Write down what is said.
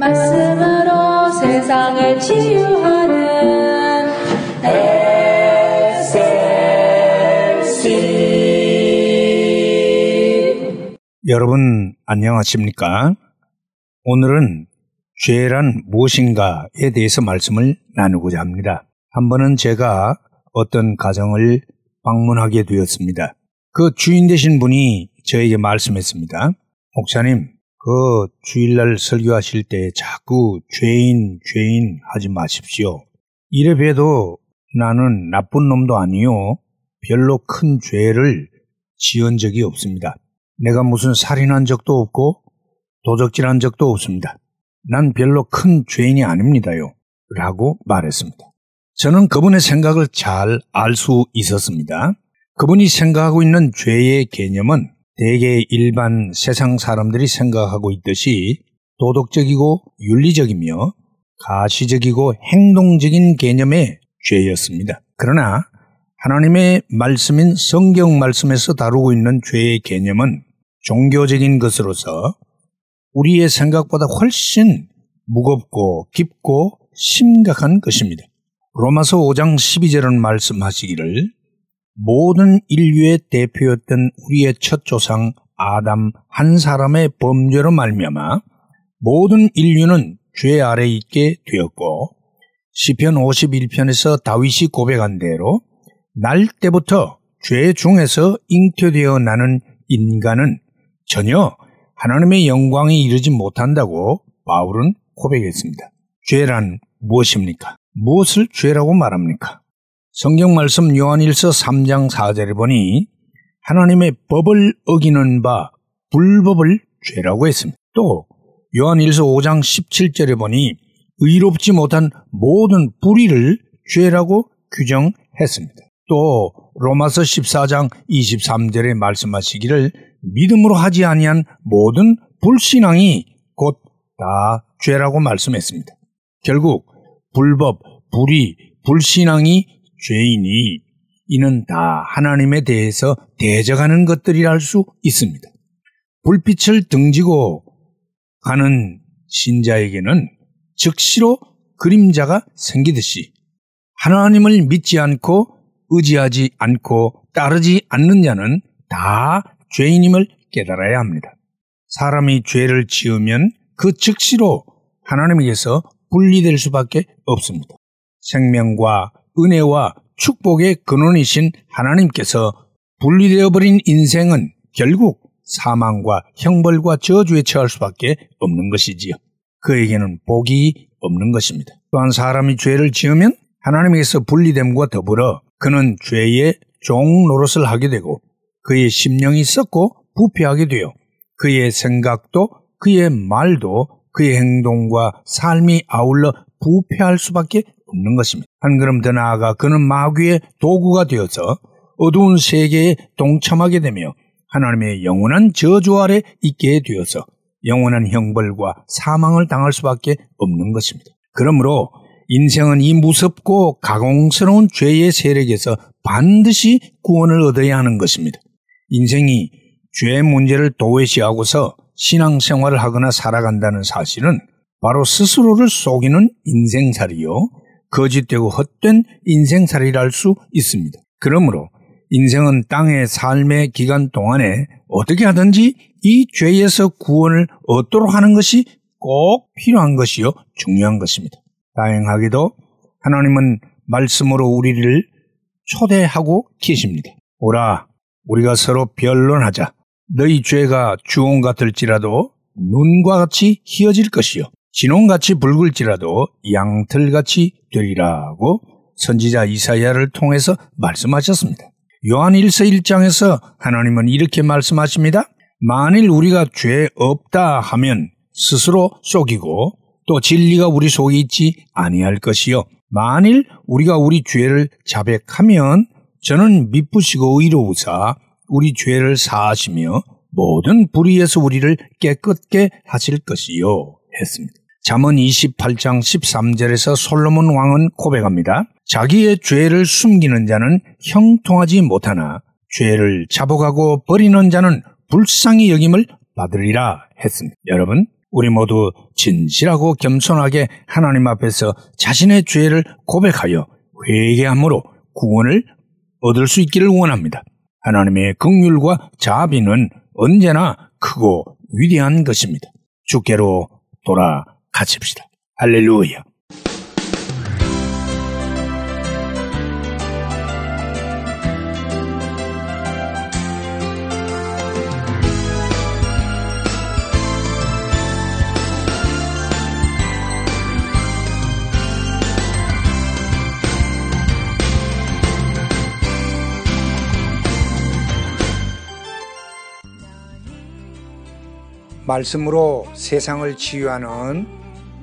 말씀으로 세상을 치유하는 SLC 여러분 안녕하십니까? 오늘은 죄란 무엇인가에 대해서 말씀을 나누고자 합니다. 한 번은 제가 어떤 가정을 방문하게 되었습니다. 그 주인 되신 분이 저에게 말씀했습니다. 목사님, 그 주일날 설교하실 때 자꾸 죄인, 죄인 하지 마십시오. 이래 봬도 나는 나쁜 놈도 아니요. 별로 큰 죄를 지은 적이 없습니다. 내가 무슨 살인한 적도 없고 도적질한 적도 없습니다. 난 별로 큰 죄인이 아닙니다요. 라고 말했습니다. 저는 그분의 생각을 잘 알 수 있었습니다. 그분이 생각하고 있는 죄의 개념은 대개 일반 세상 사람들이 생각하고 있듯이 도덕적이고 윤리적이며 가시적이고 행동적인 개념의 죄였습니다. 그러나 하나님의 말씀인 성경 말씀에서 다루고 있는 죄의 개념은 종교적인 것으로서 우리의 생각보다 훨씬 무겁고 깊고 심각한 것입니다. 로마서 5장 12절은 말씀하시기를 모든 인류의 대표였던 우리의 첫 조상 아담 한 사람의 범죄로 말미암아 모든 인류는 죄 아래 있게 되었고 시편 51편에서 다윗이 고백한 대로 날 때부터 죄 중에서 잉태되어 나는 인간은 전혀 하나님의 영광에 이르지 못한다고 바울은 고백했습니다. 죄란 무엇입니까? 무엇을 죄라고 말합니까? 성경 말씀 요한일서 3장 4절에 보니 하나님의 법을 어기는 바 불법을 죄라고 했습니다. 또 요한일서 5장 17절에 보니 의롭지 못한 모든 불의를 죄라고 규정했습니다. 또 로마서 14장 23절에 말씀하시기를 믿음으로 하지 아니한 모든 불신앙이 곧 다 죄라고 말씀했습니다. 결국 불법, 불의, 불신앙이 죄인이 이는 다 하나님에 대해서 대적하는 것들이라 할 수 있습니다. 불빛을 등지고 가는 신자에게는 즉시로 그림자가 생기듯이 하나님을 믿지 않고 의지하지 않고 따르지 않는 자는 다 죄인임을 깨달아야 합니다. 사람이 죄를 지으면 그 즉시로 하나님에게서 분리될 수밖에 없습니다. 생명과 은혜와 축복의 근원이신 하나님께서 분리되어 버린 인생은 결국 사망과 형벌과 저주에 처할 수밖에 없는 것이지요. 그에게는 복이 없는 것입니다. 또한 사람이 죄를 지으면 하나님에게서 분리됨과 더불어 그는 죄의 종 노릇을 하게 되고 그의 심령이 썩고 부패하게 되어 그의 생각도 그의 말도 그의 행동과 삶이 아울러 부패할 수밖에 없는 것입니다. 한 걸음 더 나아가 그는 마귀의 도구가 되어서 어두운 세계에 동참하게 되며 하나님의 영원한 저주 아래 있게 되어서 영원한 형벌과 사망을 당할 수밖에 없는 것입니다. 그러므로 인생은 이 무섭고 가공스러운 죄의 세력에서 반드시 구원을 얻어야 하는 것입니다. 인생이 죄 문제를 도외시하고서 신앙생활을 하거나 살아간다는 사실은 바로 스스로를 속이는 인생살이요. 거짓되고 헛된 인생살이라 할수 있습니다. 그러므로 인생은 땅의 삶의 기간 동안에 어떻게 하든지 이 죄에서 구원을 얻도록 하는 것이 꼭 필요한 것이요. 중요한 것입니다. 다행하게도 하나님은 말씀으로 우리를 초대하고 계십니다. 오라, 우리가 서로 변론하자. 너희 죄가 주홍 같을지라도 눈과 같이 희어질 것이요. 진홍같이 붉을지라도 양털같이 되리라고 선지자 이사야를 통해서 말씀하셨습니다. 요한 1서 1장에서 하나님은 이렇게 말씀하십니다. 만일 우리가 죄 없다 하면 스스로 속이고 또 진리가 우리 속에 있지 아니할 것이요. 만일 우리가 우리 죄를 자백하면 저는 미쁘시고 의로우사 우리 죄를 사하시며 모든 불의에서 우리를 깨끗게 하실 것이요 했습니다. 잠언 28장 13절에서 솔로몬 왕은 고백합니다. 자기의 죄를 숨기는 자는 형통하지 못하나 죄를 자복하고 버리는 자는 불쌍히 여김을 받으리라 했습니다. 여러분, 우리 모두 진실하고 겸손하게 하나님 앞에서 자신의 죄를 고백하여 회개함으로 구원을 얻을 수 있기를 원합니다. 하나님의 긍휼과 자비는 언제나 크고 위대한 것입니다. 주께로 돌아 가십시다. 할렐루야. 말씀으로 세상을 치유하는